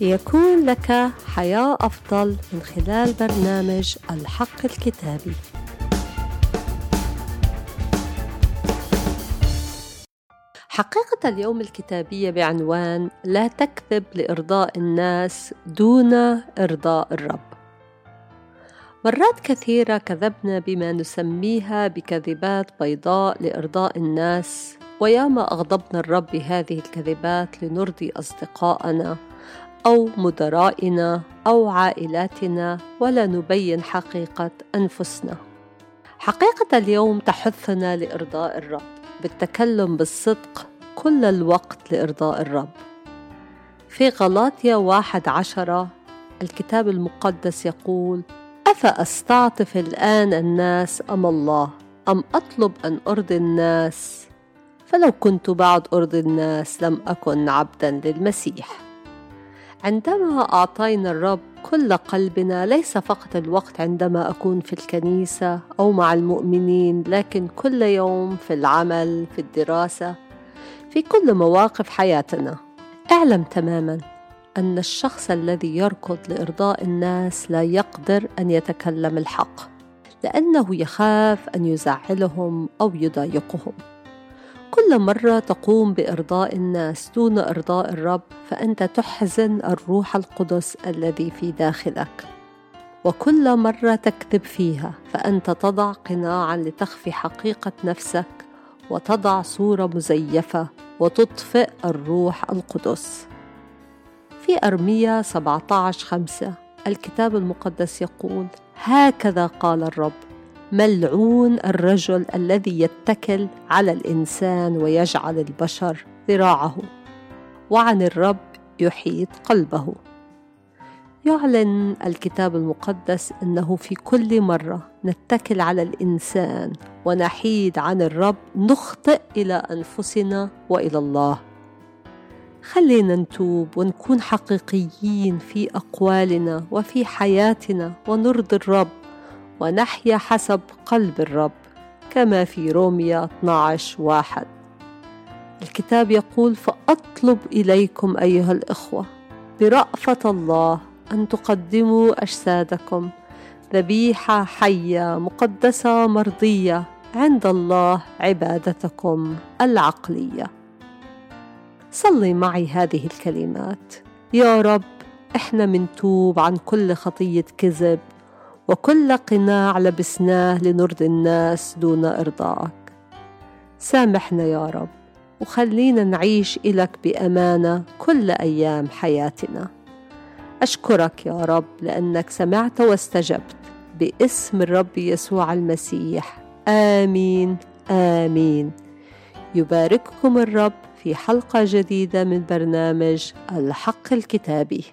ليكون لك حياة أفضل من خلال برنامج الحق الكتابي. حقيقة اليوم الكتابية بعنوان لا تكذب لإرضاء الناس دون إرضاء الرب. مرات كثيرة كذبنا بما نسميها بكذبات بيضاء لإرضاء الناس وياما أغضبنا الرب بهذه الكذبات لنرضي أصدقائنا أو مدرائنا أو عائلاتنا ولا نبين حقيقة أنفسنا. حقيقة اليوم تحثنا لإرضاء الرب بالتكلم بالصدق كل الوقت لإرضاء الرب. في غلاطيا واحد عشرة الكتاب المقدس يقول: أفأستعطف الآن الناس أم الله؟ أم أطلب أن أرضي الناس؟ فلو كنت بعد أرضي الناس لم أكن عبدا للمسيح. عندما أعطينا الرب كل قلبنا ليس فقط الوقت عندما أكون في الكنيسة أو مع المؤمنين لكن كل يوم في العمل في الدراسة في كل مواقف حياتنا. اعلم تماما أن الشخص الذي يركض لإرضاء الناس لا يقدر أن يتكلم الحق لأنه يخاف أن يزعلهم أو يضايقهم. كل مرة تقوم بإرضاء الناس دون إرضاء الرب فأنت تحزن الروح القدس الذي في داخلك. وكل مرة تكذب فيها فأنت تضع قناعا لتخفي حقيقة نفسك وتضع صورة مزيفة وتطفئ الروح القدس. في أرمية 17 خمسة الكتاب المقدس يقول هكذا قال الرب ملعون الرجل الذي يتكل على الإنسان ويجعل البشر ذراعه. وعن الرب يحيط قلبه. يعلن الكتاب المقدس أنه في كل مرة نتكل على الإنسان ونحيد عن الرب نخطئ إلى أنفسنا وإلى الله. خلينا نتوب ونكون حقيقيين في أقوالنا وفي حياتنا ونرضي الرب ونحيا حسب قلب الرب كما في روميا 12 واحد. الكتاب يقول فأطلب إليكم أيها الإخوة برأفة الله أن تقدموا أجسادكم ذبيحة حية مقدسة مرضية عند الله عبادتكم العقلية. صلي معي هذه الكلمات. يا رب إحنا منتوب عن كل خطية كذب وكل قناع لبسناه لنرضي الناس دون إرضائك سامحنا يا رب وخلينا نعيش إلك بأمانة كل أيام حياتنا. أشكرك يا رب لأنك سمعت واستجبت باسم الرب يسوع المسيح. آمين آمين. يبارككم الرب في حلقة جديدة من برنامج الحق الكتابي.